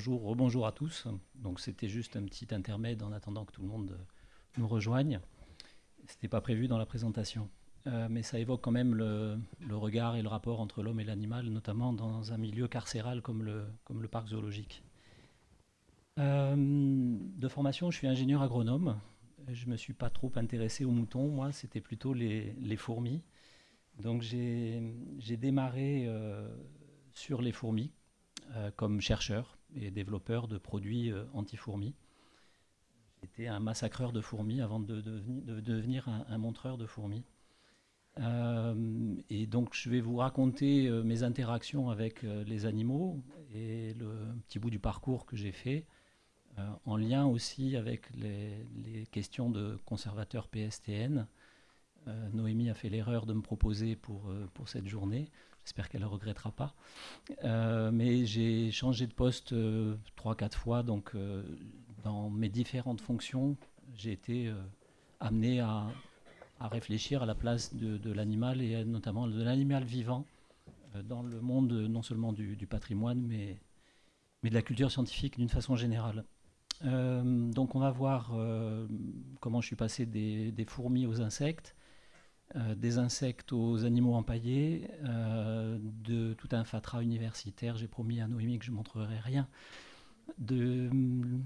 bonjour, rebonjour à tous. Donc c'était juste un petit intermède en attendant que tout le monde nous rejoigne. Ce n'était pas prévu dans la présentation. Euh, mais ça évoque quand même le, regard et le rapport entre l'homme et l'animal, notamment dans un milieu carcéral comme le, parc zoologique. Euh, de formation, je suis ingénieur agronome. Je ne me suis pas trop intéressé aux moutons, moi, c'était plutôt les, les, fourmis. Donc j'ai démarré euh, sur les fourmis comme chercheur et développeur de produits anti-fourmis. J'étais un massacreur de fourmis avant de, devenir un montreur de fourmis. Euh, et donc, je vais vous raconter euh, mes interactions avec euh, les animaux et le petit bout du parcours que j'ai fait, en lien aussi avec les, questions de conservateur PSTN. Noémie a fait l'erreur de me proposer pour, pour cette journée. J'espère qu'elle ne regrettera pas. mais j'ai changé de poste trois, quatre fois. Donc, dans mes différentes fonctions, j'ai été amené à réfléchir à la place de, l'animal et notamment de l'animal vivant euh, dans le monde non seulement du, patrimoine, mais, de la culture scientifique d'une façon générale. Euh, donc on va voir euh, comment je suis passé des, fourmis aux insectes, des insectes aux animaux empaillés, de tout un fatras universitaire. J'ai promis à Noémie que je ne montrerai rien de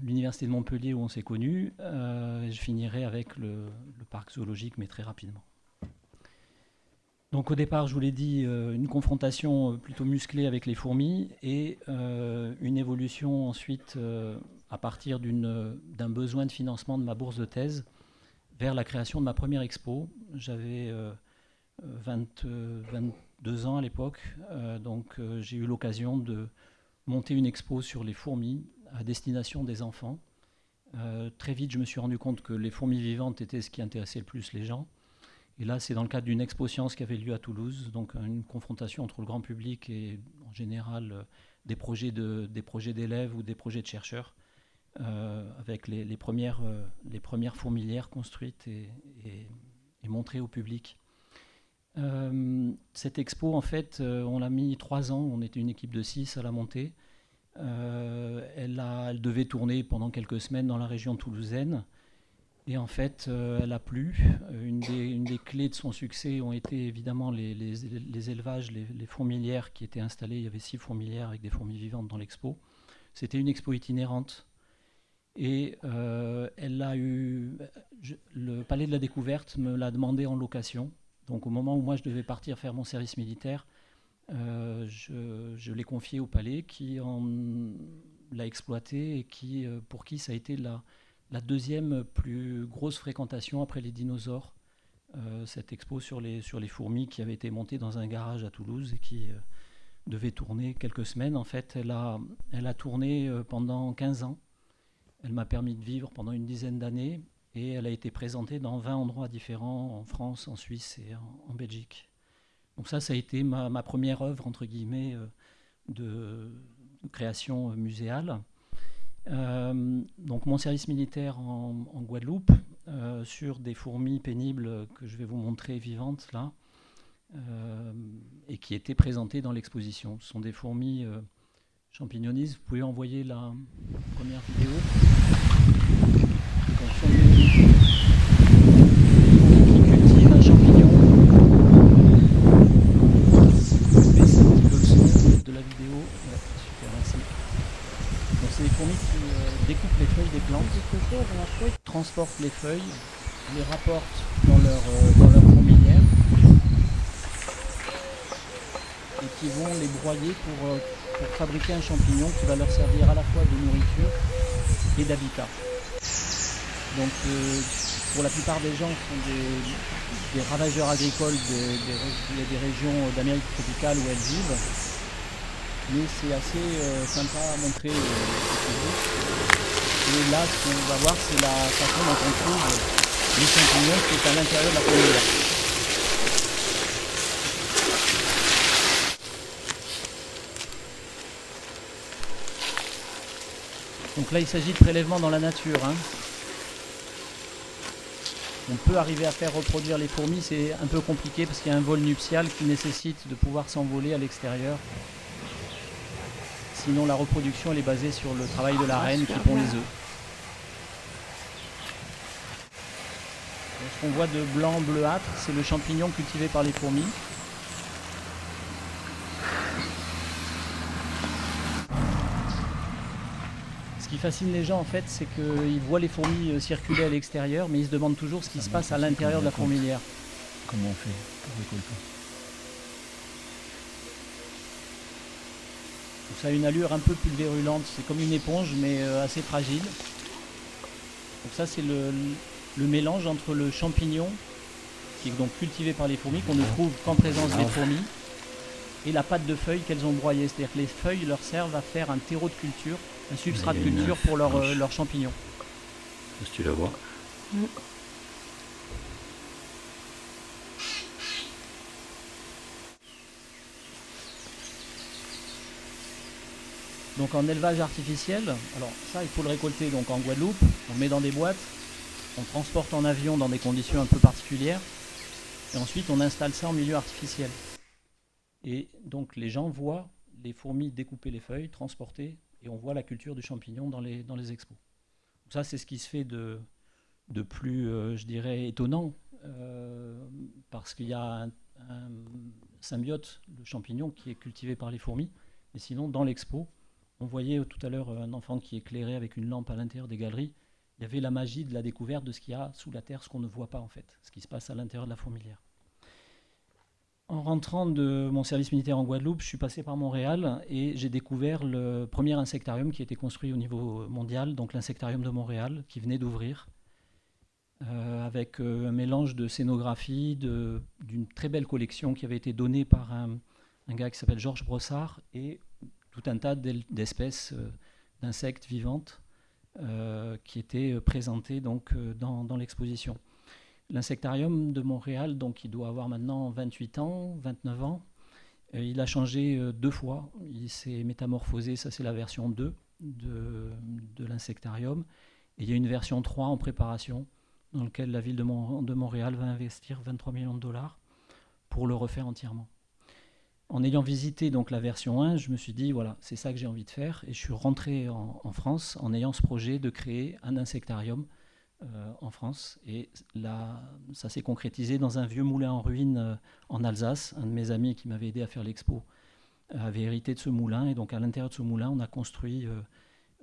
l'université de Montpellier où on s'est connus. Euh, je finirai avec le, parc zoologique, mais très rapidement. Donc au départ, je vous l'ai dit, euh, une confrontation plutôt musclée avec les fourmis et euh, une évolution ensuite à partir d'un besoin de financement de ma bourse de thèse vers la création de ma première expo. J'avais 22 ans à l'époque, donc j'ai eu l'occasion de monter une expo sur les fourmis à destination des enfants. Euh, très vite, je me suis rendu compte que les fourmis vivantes étaient ce qui intéressait le plus les gens. Et là, c'est dans le cadre d'une expo science qui avait lieu à Toulouse, donc une confrontation entre le grand public et en général euh, des projets d'élèves ou des projets de chercheurs, euh, avec les, premières, les premières fourmilières construites et, montrées au public. cette expo, en fait, on l'a mis trois ans. On était une équipe de six à la monter. Euh, elle, devait tourner pendant quelques semaines dans la région toulousaine. Et en fait, euh, elle a plu. Euh, une des, clés de son succès ont été évidemment les, élevages, les, fourmilières qui étaient installées. Il y avait six fourmilières avec des fourmis vivantes dans l'expo. C'était une expo itinérante. Et elle a eu. le Palais de la Découverte me l'a demandé en location. Donc au moment où moi je devais partir faire mon service militaire, euh, je, l'ai confié au palais qui l'a exploité et qui, euh, pour qui ça a été la, deuxième plus grosse fréquentation après les dinosaures. Euh, cette expo sur les, sur les fourmis qui avait été montée dans un garage à Toulouse et qui devait tourner quelques semaines. En fait, elle a, elle a tourné pendant 15 ans. Elle m'a permis de vivre pendant une dizaine d'années et elle a été présentée dans 20 endroits différents en France, en Suisse et en Belgique. Donc ça, ça a été ma, première œuvre, entre guillemets, euh, de, création euh, muséale. Euh, donc mon service militaire en, Guadeloupe, sur des fourmis pénibles que je vais vous montrer vivantes là, et qui étaient présentées dans l'exposition. Ce sont des fourmis champignonistes. Vous pouvez envoyer la première vidéo. transportent les feuilles, les rapportent dans leur, euh, dans leur fourmilière et qui vont les broyer pour, euh, pour, fabriquer un champignon qui va leur servir à la fois de nourriture et d'habitat. Donc euh, pour la plupart des gens, sont des, ravageurs agricoles des, régions d'Amérique tropicale où elles vivent. Mais c'est assez sympa à montrer. Et là, ce qu'on va voir, c'est la façon dont on trouve les champignons qui est à l'intérieur de la fourmilière. Donc là, il s'agit de prélèvements dans la nature. Hein. On peut arriver à faire reproduire les fourmis, c'est un peu compliqué parce qu'il y a un vol nuptial qui nécessite de pouvoir s'envoler à l'extérieur sinon la reproduction elle est basée sur le travail de la reine qui pond les œufs. Ce qu'on voit de blanc bleuâtre, c'est le champignon cultivé par les fourmis. Ce qui fascine les gens en fait, c'est qu'ils voient les fourmis euh, circuler à l'extérieur, mais ils se demandent toujours ce qui se passe à l'intérieur de la fourmilière. Comment on fait pour récolter? Ça a une allure un peu pulvérulente, c'est comme une éponge mais euh, assez fragile. Donc ça c'est le, mélange entre le champignon, qui est donc cultivé par les fourmis, qu'on ne trouve qu'en présence des fourmis, et la pâte de feuilles qu'elles ont broyée. C'est-à-dire que les feuilles leur servent à faire un terreau de culture, un substrat de culture pour euh, leurs champignons. Est-ce que tu la vois mm. Donc en élevage artificiel, alors ça il faut le récolter donc en Guadeloupe, on met dans des boîtes, on transporte en avion dans des conditions un peu particulières, et ensuite on installe ça en milieu artificiel. Et donc les gens voient les fourmis découper les feuilles, transporter, et on voit la culture du champignon dans les, expos. ça c'est ce qui se fait de, plus, euh, je dirais, étonnant, euh, parce qu'il y a un, symbiote, le champignon, qui est cultivé par les fourmis, et sinon dans l'expo, on voyait tout à l'heure un enfant qui éclairait avec une lampe à l'intérieur des galeries. Il y avait la magie de la découverte de ce qu'il y a sous la terre, ce qu'on ne voit pas en fait, ce qui se passe à l'intérieur de la fourmilière. En rentrant de mon service militaire en Guadeloupe, je suis passé par Montréal et j'ai découvert le premier insectarium qui a été construit au niveau mondial, donc l'insectarium de Montréal, qui venait d'ouvrir, euh, avec euh, un mélange de scénographie, d'une très belle collection qui avait été donnée par un, gars qui s'appelle Georges Brossard et tout un tas d'espèces euh, d'insectes vivantes qui étaient présentées donc, dans, l'exposition. L'insectarium de Montréal, donc, il doit avoir maintenant 28 ans, 29 ans. il a changé deux fois. Il s'est métamorphosé, ça c'est la version 2 de, l'insectarium. Et il y a une version 3 en préparation, dans laquelle la ville de, de Montréal va investir 23 millions de dollars pour le refaire entièrement en ayant visité donc la version 1, je me suis dit, voilà, c'est ça que j'ai envie de faire. Et je suis rentré en, France en ayant ce projet de créer un insectarium euh, en France. Et là, ça s'est concrétisé dans un vieux moulin en ruine euh, en Alsace. Un de mes amis qui m'avait aidé à faire l'expo avait hérité de ce moulin. Et donc, à l'intérieur de ce moulin, on a construit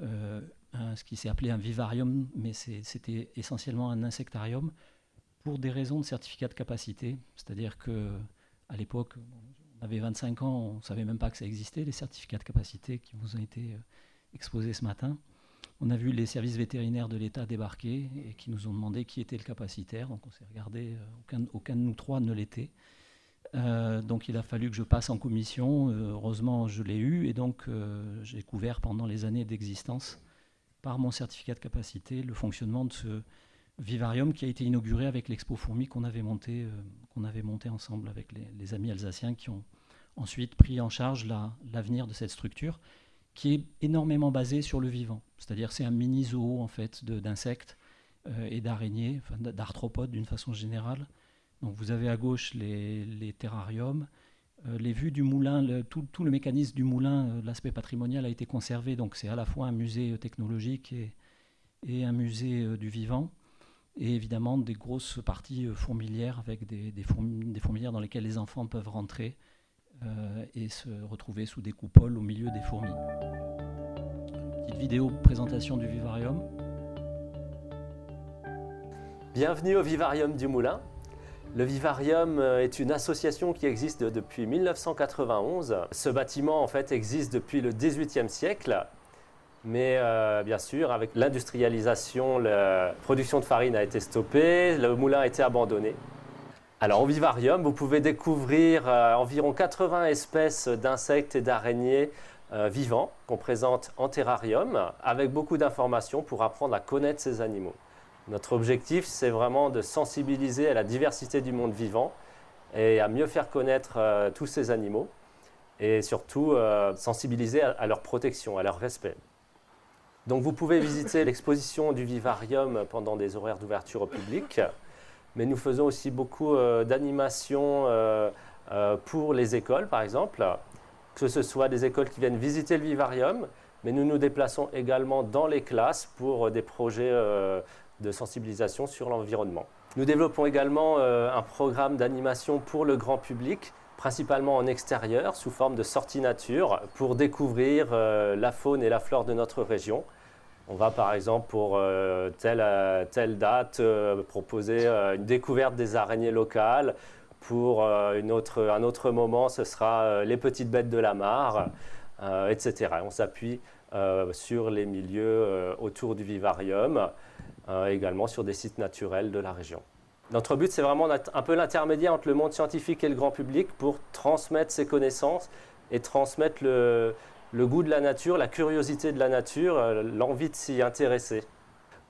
euh, ce qui s'est appelé un vivarium, mais c'était essentiellement un insectarium pour des raisons de certificat de capacité. C'est-à-dire que à l'époque, avait 25 ans, on ne savait même pas que ça existait, les certificats de capacité qui vous ont été exposés ce matin. On a vu les services vétérinaires de l'État débarquer et qui nous ont demandé qui était le capacitaire. Donc on s'est regardé, euh, aucun, de nous trois ne l'était. Euh, donc il a fallu que je passe en commission. heureusement, je l'ai eu et donc j'ai couvert pendant les années d'existence par mon certificat de capacité le fonctionnement de ce vivarium qui a été inauguré avec l'expo fourmi qu'on avait monté, qu'on avait monté ensemble avec les, amis alsaciens qui ont ensuite pris en charge l'avenir de cette structure qui est énormément basée sur le vivant. C'est-à-dire c'est un mini zoo en fait d'insectes euh, et d'araignées, d'arthropodes d'une façon générale. Donc vous avez à gauche les, terrariums, euh, les vues du moulin, tout, le mécanisme du moulin, euh, l'aspect patrimonial a été conservé. Donc c'est à la fois un musée technologique et, un musée du vivant et évidemment des grosses parties fourmilières avec des, fourmilières dans lesquelles les enfants peuvent rentrer et se retrouver sous des coupoles au milieu des fourmis. Petite vidéo présentation du vivarium. Bienvenue au Vivarium du Moulin. Le Vivarium euh, est une association qui existe depuis 1991. Ce bâtiment en fait existe depuis le XVIIIe siècle, mais euh, bien sûr avec l'industrialisation, la production de farine a été stoppée, le moulin a été abandonné. Alors au vivarium, vous pouvez découvrir euh, environ 80 espèces d'insectes et d'araignées euh, vivants qu'on présente en terrarium avec beaucoup d'informations pour apprendre à connaître ces animaux. Notre objectif, c'est vraiment de sensibiliser à la diversité du monde vivant et à mieux faire connaître euh, tous ces animaux et surtout sensibiliser à, leur protection, à leur respect. Donc vous pouvez visiter l'exposition du vivarium pendant des horaires d'ouverture au public mais nous faisons aussi beaucoup euh, d'animations euh, euh, pour les écoles, par exemple. que ce soit des écoles qui viennent visiter le vivarium, mais nous nous déplaçons également dans les classes pour des projets de sensibilisation sur l'environnement. Nous développons également un programme d'animation pour le grand public principalement en extérieur, sous forme de sortie nature, pour découvrir la faune et la flore de notre région. On va par exemple pour euh, telle, euh, telle, date proposer une découverte des araignées locales. Pour une autre, un autre moment, ce sera les petites bêtes de la mare, etc. On s'appuie sur les milieux autour du vivarium, également sur des sites naturels de la région. Notre but, c'est vraiment un peu l'intermédiaire entre le monde scientifique et le grand public pour transmettre ses connaissances et transmettre le, goût de la nature, la curiosité de la nature, euh, l'envie de s'y intéresser.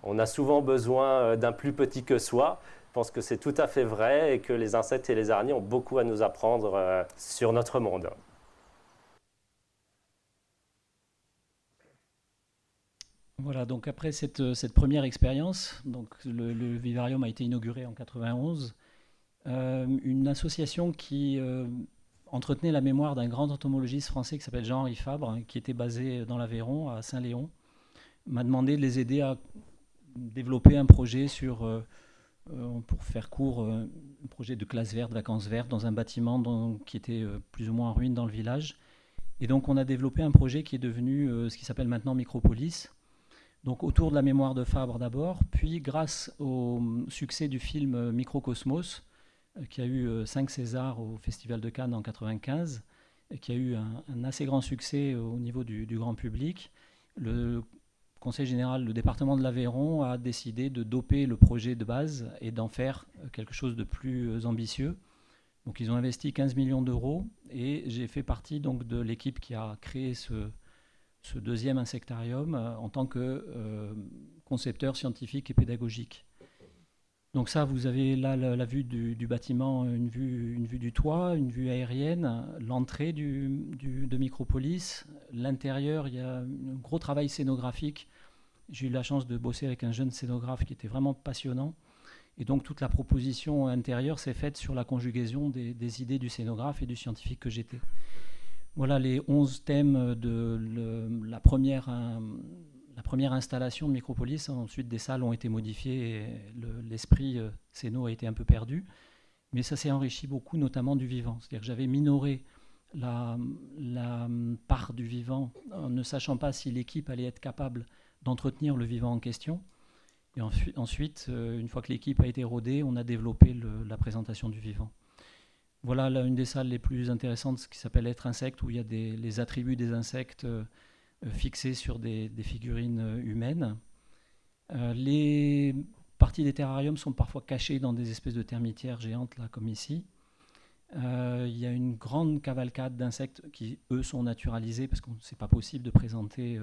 On a souvent besoin euh, d'un plus petit que soi. Je pense que c'est tout à fait vrai et que les insectes et les araignées ont beaucoup à nous apprendre euh, sur notre monde. Voilà, donc après cette, première expérience, donc le, vivarium a été inauguré en 91. Euh, une association qui entretenait la mémoire d'un grand entomologiste français qui s'appelle Jean-Henri Fabre, hein, qui était basé dans l'Aveyron, à Saint-Léon, m'a demandé de les aider à développer un projet sur, pour faire court, un projet de classe verte, vacances vertes, dans un bâtiment qui était plus ou moins en ruine dans le village. Et donc on a développé un projet qui est devenu ce qui s'appelle maintenant Micropolis donc autour de la mémoire de Fabre d'abord, puis grâce au succès du film Microcosmos, euh, qui a eu 5 euh, Césars au Festival de Cannes en 95, et qui a eu un, assez grand succès au niveau du, grand public, le Conseil général, le département de l'Aveyron a décidé de doper le projet de base et d'en faire euh, quelque chose de plus ambitieux. Donc ils ont investi 15 millions d'euros et j'ai fait partie donc de l'équipe qui a créé ce, deuxième insectarium euh, en tant que euh, concepteur scientifique et pédagogique. Donc ça, vous avez là la, vue du, bâtiment, une vue, une vue du toit, une vue aérienne, l'entrée de Micropolis. L'intérieur, il y a un gros travail scénographique. J'ai eu la chance de bosser avec un jeune scénographe qui était vraiment passionnant. Et donc toute la proposition intérieure s'est faite sur la conjugaison des, idées du scénographe et du scientifique que j'étais. Voilà les 11 thèmes de la, première, première installation de Micropolis. Ensuite, des salles ont été modifiées et l'esprit euh, Céno a été un peu perdu. Mais ça s'est enrichi beaucoup, notamment du vivant. C'est-à-dire que j'avais minoré la, part du vivant en ne sachant pas si l'équipe allait être capable d'entretenir le vivant en question. Et ensuite, euh, une fois que l'équipe a été rodée, on a développé la présentation du vivant. Voilà une des salles les plus intéressantes, ce qui s'appelle Être insecte, où il y a les attributs des insectes euh, euh, fixés sur des, figurines euh, humaines. les parties des terrariums sont parfois cachées dans des espèces de termitières géantes, là, comme ici. il y a une grande cavalcade d'insectes qui, eux, sont naturalisés, parce que ce n'est pas possible de présenter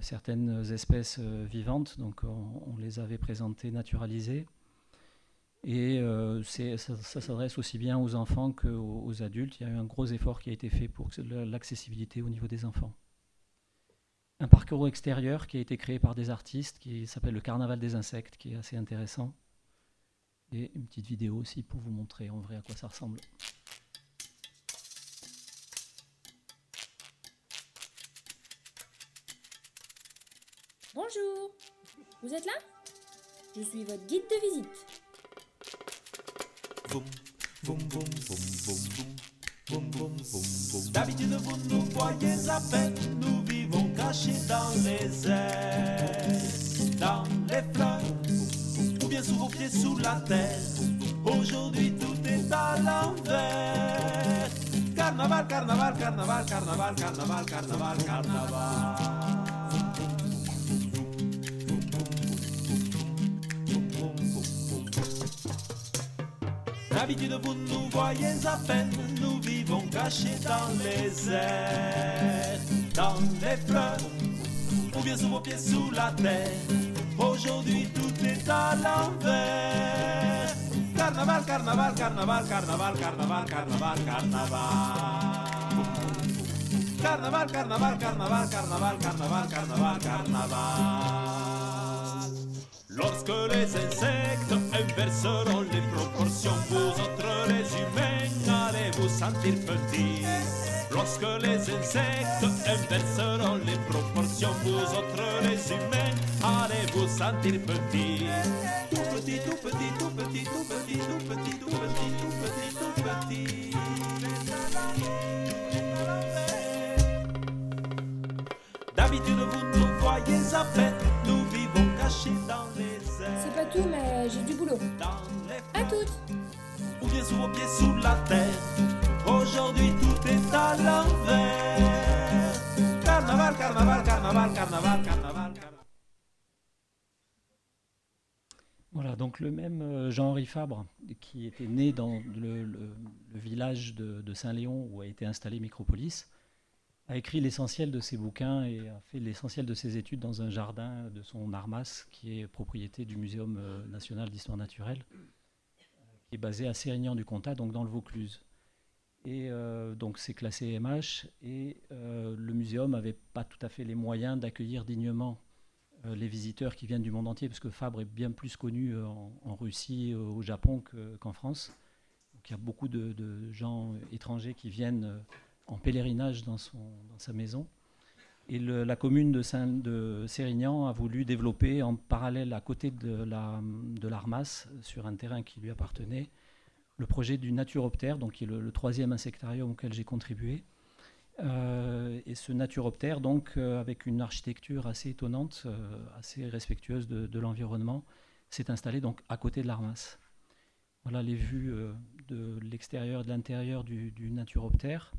certaines espèces vivantes, donc on, les avait présentées naturalisées. Et euh, ça, s'adresse aussi bien aux enfants qu'aux adultes. Il y a eu un gros effort qui a été fait pour l'accessibilité au niveau des enfants. Un parcours extérieur qui a été créé par des artistes qui s'appelle le Carnaval des insectes, qui est assez intéressant. Et une petite vidéo aussi pour vous montrer en vrai à quoi ça ressemble. Bonjour, vous êtes là Je suis votre guide de visite. D'habitude, vous nous voyez à peine, nous vivons cachés dans les airs, dans les fleurs, ou bien sous vos pieds sous la terre. Aujourd'hui, tout est à l'envers. Carnaval, carnaval, carnaval, carnaval, carnaval, carnaval, carnaval. D'habitude, vous nous voyez à peine, nous vivons cachés dans les airs, dans les fleurs, ou bien sous vos pieds sous la terre. Aujourd'hui, tout est à l'envers. Carnaval, carnaval, carnaval, carnaval, carnaval, carnaval, carnaval. Carnaval, carnaval, carnaval, carnaval, carnaval, carnaval, carnaval. Lorsque les insectes inverseront les proportions, vous autres les humains allez vous sentir petits. Lorsque les insectes inverseront les proportions, vous autres les humains, allez vous sentir petit? Tout petit, tout petit, tout petit, tout petit, tout petit, tout petit, tout petit, tout petit. D'habitude vous nous voyez à peine, nous vivons cachés dans les airs. C'est pas tout, mais j'ai du boulot. À toutes ou bien sous vos pieds sous la terre. Aujourd'hui Voilà, donc le même euh, Jean-Henri Fabre, qui était né dans le, village de, Saint-Léon où a été installé Micropolis, a écrit l'essentiel de ses bouquins et a fait l'essentiel de ses études dans un jardin de son Armas, qui est propriété du Muséum euh, national d'histoire naturelle, qui est basé à Sérignan-du-Comtat, donc dans le Vaucluse. Et euh, donc c'est classé MH, et euh, le muséum n'avait pas tout à fait les moyens d'accueillir dignement euh, les visiteurs qui viennent du monde entier, parce que Fabre est bien plus connu en, Russie, au Japon que- qu'en France. Donc il y a beaucoup de, gens étrangers qui viennent en pèlerinage dans, sa maison. Et la commune de Sérignan a voulu développer en parallèle, à côté de la- de l'Armas, sur un terrain qui lui appartenait, le projet du Naturoptère, donc qui est le, troisième insectarium auquel j'ai contribué. Euh, et ce naturoptère, donc, euh, avec une architecture assez étonnante, euh, assez respectueuse de, l'environnement, s'est installé donc à côté de l'Armas. Voilà les vues de l'extérieur et de l'intérieur du, du naturoptère.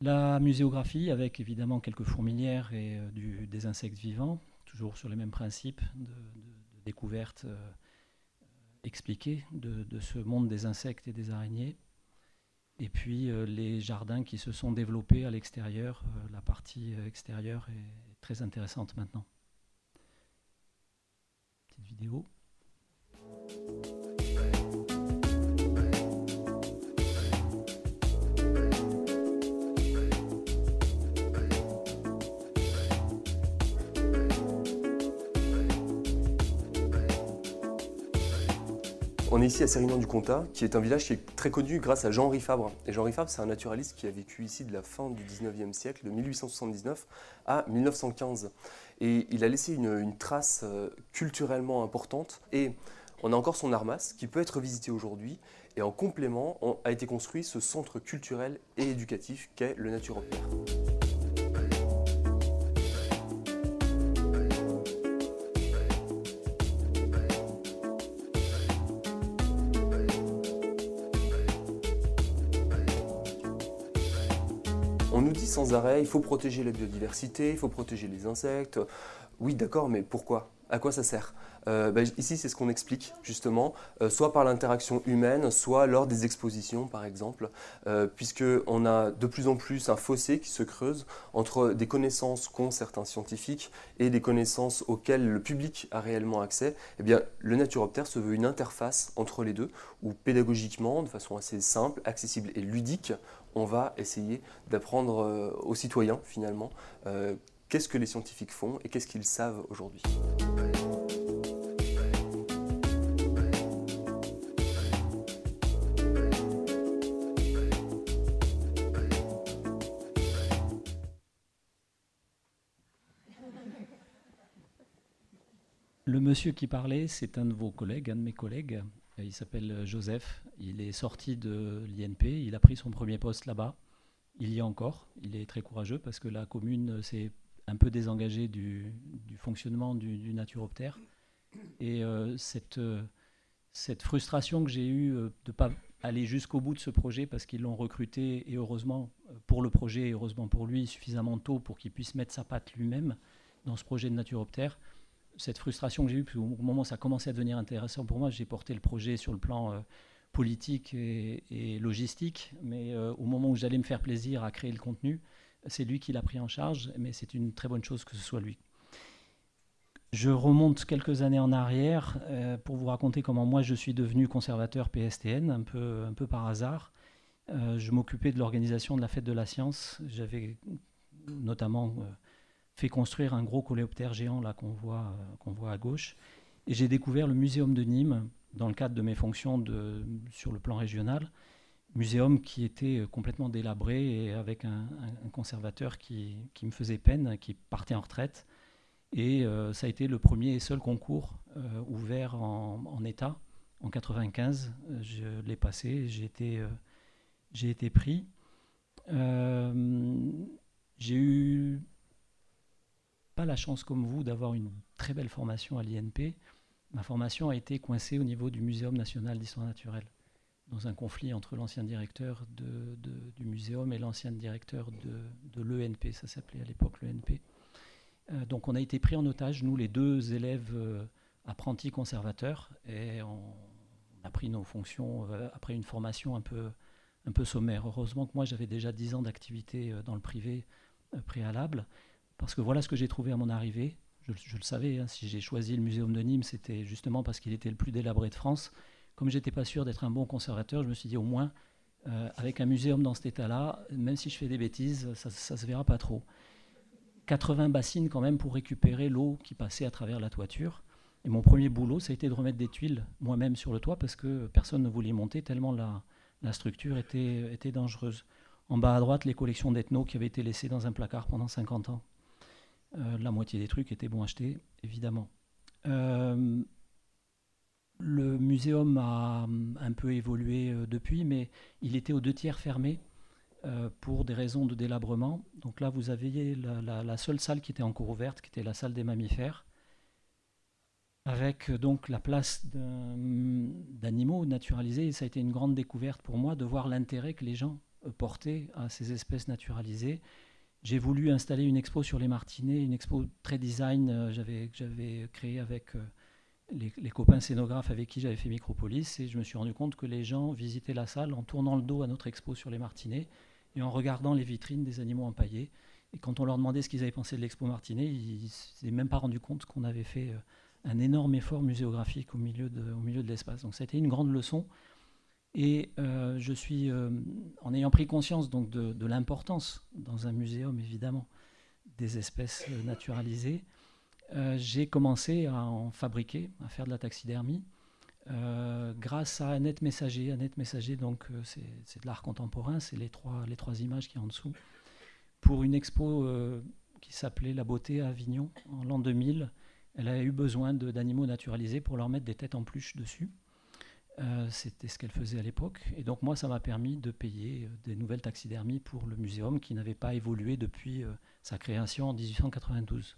La muséographie, avec évidemment quelques fourmilières et des insectes vivants, toujours sur les mêmes principes de, découverte expliquée de, ce monde des insectes et des araignées. Et puis euh, les jardins qui se sont développés à l'extérieur, euh, la partie euh, extérieure est très intéressante maintenant. Petite vidéo. On est ici à Sérignan-du-Comtat, qui est un village qui est très connu grâce à Jean-Henri Fabre. Et Jean-Henri Fabre, c'est un naturaliste qui a vécu ici de la fin du 19e siècle, de 1879 à 1915. Et il a laissé une, trace euh, culturellement importante. Et on a encore son armas, qui peut être visité aujourd'hui. Et en complément, a été construit ce centre culturel et éducatif qu'est le Naturoptère. Sans arrêt, il faut protéger la biodiversité, il faut protéger les insectes. Oui, d'accord, mais pourquoi? À quoi ça sert? Euh, ben, Ici, c'est ce qu'on explique, justement, euh, soit par l'interaction humaine, soit lors des expositions, par exemple, euh, puisqu'on a de plus en plus un fossé qui se creuse entre des connaissances qu'ont certains scientifiques et des connaissances auxquelles le public a réellement accès. Eh bien, le Naturoptère se veut une interface entre les deux, où pédagogiquement, de façon assez simple, accessible et ludique, on va essayer d'apprendre euh, aux citoyens, finalement, euh, qu'est-ce que les scientifiques font et qu'est-ce qu'ils savent aujourd'hui. Le monsieur qui parlait, c'est un de vos collègues, un de mes collègues. Euh, Il s'appelle euh, Joseph. Il est sorti de l'INP. Il a pris son premier poste là-bas. Il y est encore. Il est très courageux parce que la commune s'est un peu désengagée du, fonctionnement du, du naturoptère. Et euh, cette, frustration que j'ai eue de ne pas aller jusqu'au bout de ce projet parce qu'ils l'ont recruté et heureusement pour le projet et heureusement pour lui suffisamment tôt pour qu'il puisse mettre sa patte lui-même dans ce projet de naturoptère cette frustration que j'ai eue, parce qu'au moment où ça commençait à devenir intéressant pour moi, j'ai porté le projet sur le plan euh, politique et, logistique, mais euh, au moment où j'allais me faire plaisir à créer le contenu, c'est lui qui l'a pris en charge, mais c'est une très bonne chose que ce soit lui. Je remonte quelques années en arrière euh, pour vous raconter comment moi je suis devenu conservateur PSTN, un peu, un peu par hasard. Je m'occupais de l'organisation de la fête de la science. J'avais notamment fait construire un gros coléoptère géant là qu'on voit, euh, qu'on voit à gauche. Et j'ai découvert le muséum de Nîmes dans le cadre de mes fonctions sur le plan régional. muséum qui était euh, complètement délabré et avec un, conservateur qui, me faisait peine, qui partait en retraite. Et euh, ça a été le premier et seul concours ouvert en, État en 95. Je l'ai passé, j'ai été, j'ai été pris. j'ai eu pas la chance comme vous d'avoir une très belle formation à l'INP. Ma formation a été coincée au niveau du Muséum national d'histoire naturelle dans un conflit entre l'ancien directeur du muséum et l'ancien directeur de, l'ENP, ça s'appelait à l'époque l'ENP. Euh, donc on a été pris en otage, nous les deux élèves euh, apprentis conservateurs, et on, a pris nos fonctions euh, après une formation un peu, un peu sommaire. Heureusement que moi j'avais déjà 10 ans d'activité dans le privé préalable, parce que voilà ce que j'ai trouvé à mon arrivée. Je, le savais, hein, si j'ai choisi le muséum de Nîmes, c'était justement parce qu'il était le plus délabré de France comme j'étais pas sûr d'être un bon conservateur, je me suis dit au moins, euh, avec un muséum dans cet état-là, même si je fais des bêtises, ça, ne se verra pas trop. 80 bassines quand même pour récupérer l'eau qui passait à travers la toiture. Et mon premier boulot, ça a été de remettre des tuiles moi-même sur le toit parce que personne ne voulait monter tellement la, structure était, dangereuse. En bas à droite, les collections d'ethno qui avaient été laissées dans un placard pendant 50 ans. Euh, la moitié des trucs étaient bons achetés, évidemment. Euh, le muséum a hum, un peu évolué euh, depuis, mais il était aux deux tiers fermé pour des raisons de délabrement. Donc là, vous aviez la, seule salle qui était encore ouverte, qui était la salle des mammifères, avec donc la place d'animaux naturalisés. Ça a été une grande découverte pour moi de voir l'intérêt que les gens portaient à ces espèces naturalisées. J'ai voulu installer une expo sur les martinets, une expo très design j'avais j'avais créée avec les, copains scénographes avec qui j'avais fait Micropolis et je me suis rendu compte que les gens visitaient la salle en tournant le dos à notre expo sur les martinets et en regardant les vitrines des animaux empaillés. Et quand on leur demandait ce qu'ils avaient pensé de l'expo martinet, ils ne s'étaient même pas rendu compte qu'on avait fait euh, un énorme effort muséographique au milieu de l'espace. Donc ça a été une grande leçon. Et euh, je suis, euh, en ayant pris conscience donc de, l'importance dans un muséum évidemment des espèces naturalisées, euh, j'ai commencé à en fabriquer, à faire de la taxidermie. Grâce à Annette Messager. Annette Messager, donc, c'est de l'art contemporain, c'est les trois, les trois images qui sont en dessous. Pour une expo qui s'appelait La beauté à Avignon en l'an 2000, elle a eu besoin d'animaux naturalisés pour leur mettre des têtes en peluche dessus. C'était ce qu'elle faisait à l'époque. Et donc, moi, ça m'a permis de payer des nouvelles taxidermies pour le muséum qui n'avait pas évolué depuis sa création en 1892.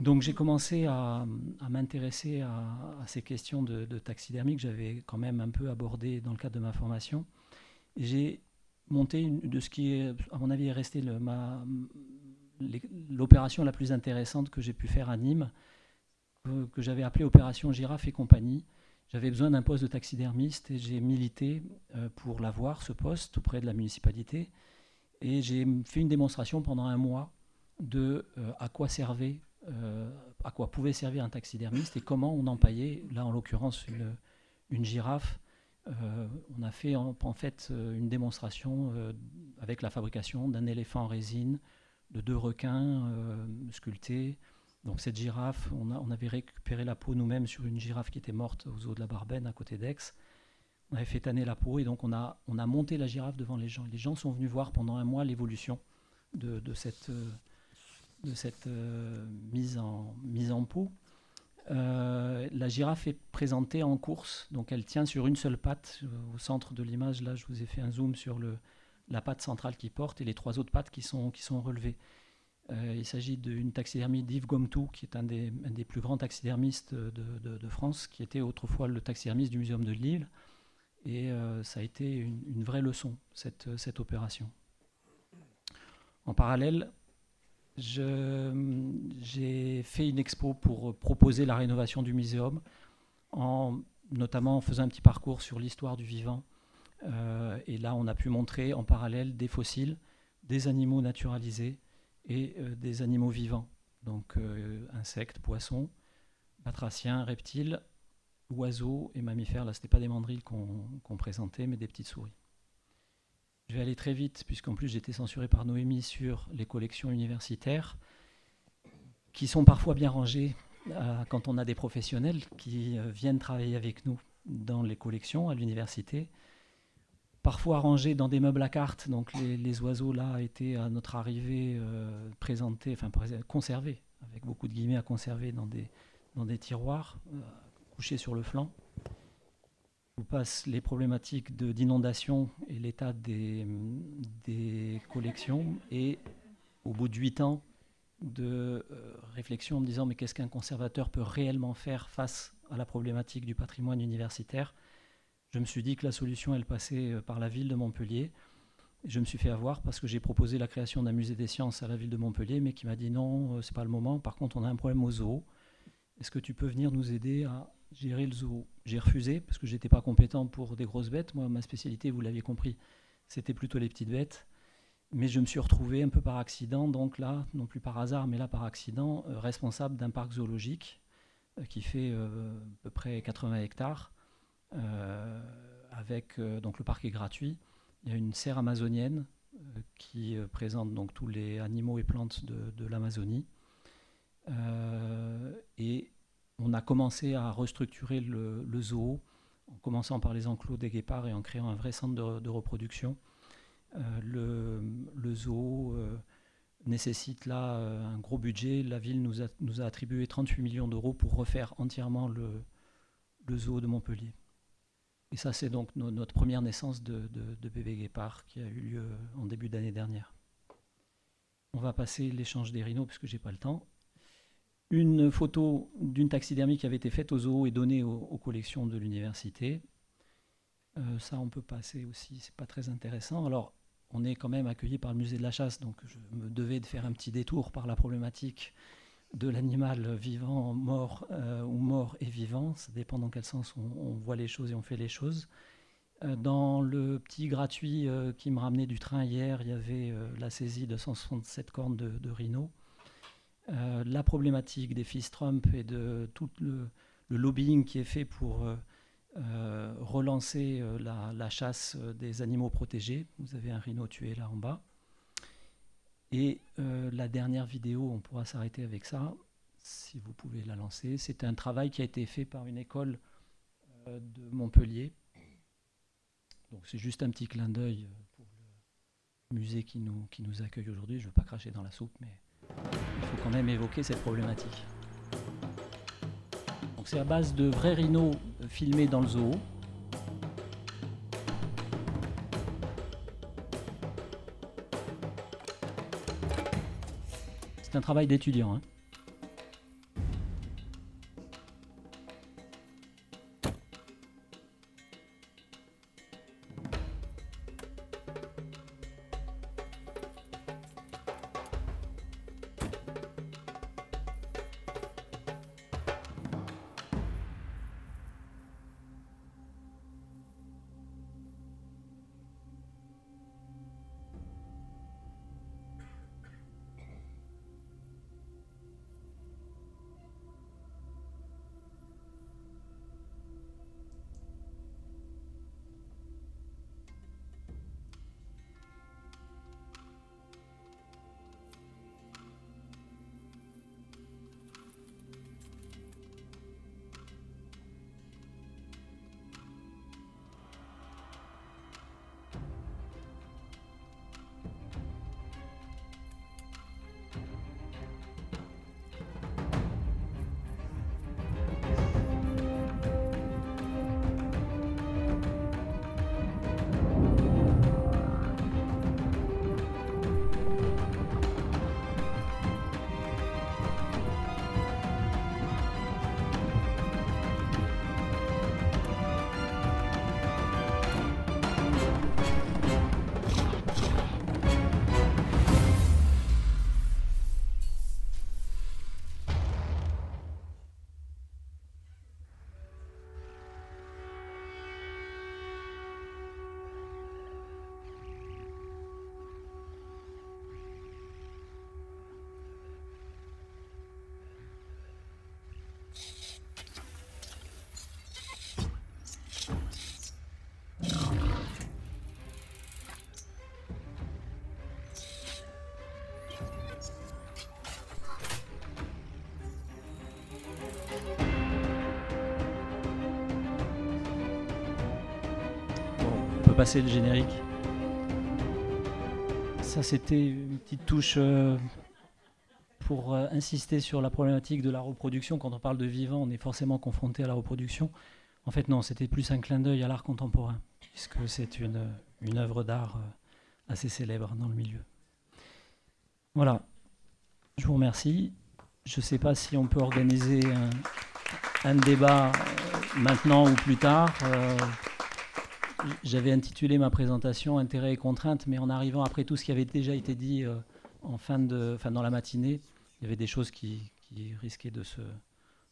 Donc j'ai commencé à, m'intéresser à, ces questions de, taxidermie que j'avais quand même un peu abordées dans le cadre de ma formation. J'ai monté de ce qui, est, à mon avis, est resté l'opération la plus intéressante que j'ai pu faire à Nîmes, que, j'avais appelée Opération Girafe et compagnie. J'avais besoin d'un poste de taxidermiste et j'ai milité euh, pour l'avoir, ce poste, auprès de la municipalité. Et j'ai fait une démonstration pendant un mois de euh, à quoi servait euh, à quoi pouvait servir un taxidermiste et comment on empaillait, là en l'occurrence une, girafe. On a fait en, fait une démonstration avec la fabrication d'un éléphant en résine, de deux requins sculptés. Donc cette girafe, on, avait récupéré la peau nous-mêmes sur une girafe qui était morte aux eaux de la Barbaine à côté d'Aix. On avait fait tanner la peau et donc on a, on a monté la girafe devant les gens. Les gens sont venus voir pendant un mois l'évolution de, cette, cette euh, mise, en, peau. Euh, la girafe est présentée en course, donc elle tient sur une seule patte. Au centre de l'image, là, je vous ai fait un zoom sur la patte centrale qui porte et les trois autres pattes qui sont relevées. Euh, il s'agit d'une taxidermie d'Yves Gomtou, qui est un des, plus grands taxidermistes de, France, qui était autrefois le taxidermiste du Muséum de Lille. Et ça a été une, vraie leçon, cette, opération. En parallèle, j'ai fait une expo pour proposer la rénovation du muséum, en, notamment en faisant un petit parcours sur l'histoire du vivant. Euh, et là, on a pu montrer en parallèle des fossiles, des animaux naturalisés et euh, des animaux vivants, donc euh, insectes, poissons, batraciens, reptiles, oiseaux et mammifères. Là, ce n'était pas des mandrilles qu'on présentait, mais des petites souris. Je vais aller très vite, puisqu'en plus j'étais censuré par Noémie sur les collections universitaires, qui sont parfois bien rangées euh, quand on a des professionnels qui viennent travailler avec nous dans les collections à l'université. Parfois rangés dans des meubles à cartes. Donc les, oiseaux là étaient à notre arrivée euh, présentés, enfin conservés, avec beaucoup de guillemets à conserver dans des, tiroirs, euh, couchés sur le flanc. Vous passe les problématiques d'inondation et l'état des, des collections. Et au bout de huit ans de euh, réflexion en me disant mais qu'est-ce qu'un conservateur peut réellement faire face à la problématique du patrimoine universitaire? Je me suis dit que la solution, elle passait euh, par la ville de Montpellier. Je me suis fait avoir parce que j'ai proposé la création d'un musée des sciences à la ville de Montpellier, mais qui m'a dit non, euh, c'est pas le moment. Par contre, on a un problème au zoo. Est-ce que tu peux venir nous aider à gérer le zoo? J'ai refusé parce que j'étais pas compétent pour des grosses bêtes. Moi, ma spécialité, vous l'aviez compris, c'était plutôt les petites bêtes. Mais je me suis retrouvé un peu par accident, donc là, non plus par hasard, mais là par accident, euh, responsable d'un parc zoologique qui fait à peu près 80 hectares avec euh, donc le parc est gratuit. Il y a une serre amazonienne euh, qui présente donc tous les animaux et plantes de, l'Amazonie. et on a commencé à restructurer le, zoo en commençant par les enclos des guépards et en créant un vrai centre de, reproduction. le, zoo nécessite là un gros budget. La ville nous a, attribué 38 millions d'euros pour refaire entièrement le zoo de Montpellier. Et ça, c'est donc notre première naissance de, bébé guépard qui a eu lieu en début d'année dernière. On va passer l'échange des rhinos puisque j'ai pas le temps. Une photo d'une taxidermie qui avait été faite aux zoos et donnée aux, collections de l'université. Euh, ça, on peut passer aussi, c'est pas très intéressant. Alors, on est quand même accueilli par le musée de la chasse, donc je me devais de faire un petit détour par la problématique de l'animal vivant, mort euh, ou mort et vivant. Ça dépend dans quel sens on, voit les choses et on fait les choses. Euh, dans le petit gratuit euh, qui me ramenait du train hier, il y avait la saisie de 167 cornes de, de rhino. la problématique des fils Trump et de tout le, lobbying qui est fait pour relancer la, chasse des animaux protégés. Vous avez un rhino tué là en bas. Et euh, la dernière vidéo, on pourra s'arrêter avec ça, si vous pouvez la lancer. C'est un travail qui a été fait par une école euh, de Montpellier. Donc c'est juste un petit clin d'œil euh, pour le musée qui nous, qui nous accueille aujourd'hui. Je ne veux pas cracher dans la soupe, mais il faut quand même évoquer cette problématique. Donc c'est à base de vrais rhinos filmés dans le zoo. C'est un travail d'étudiant. Hein. Le générique. Ça, c'était une petite touche euh, pour euh, insister sur la problématique de la reproduction. Quand on parle de vivant, on est forcément confronté à la reproduction. En fait, non, c'était plus un clin d'œil à l'art contemporain, puisque c'est une, œuvre d'art euh, assez célèbre dans le milieu. Voilà. Je vous remercie. Je ne sais pas si on peut organiser un, débat maintenant ou plus tard. J'avais intitulé ma présentation Intérêt et contraintes, mais en arrivant après tout ce qui avait déjà été dit euh, en fin de, fin, dans la matinée, il y avait des choses qui, qui risquaient de se,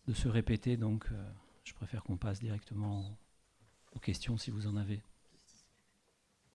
de se répéter, donc euh, je préfère qu'on passe directement aux questions si vous en avez.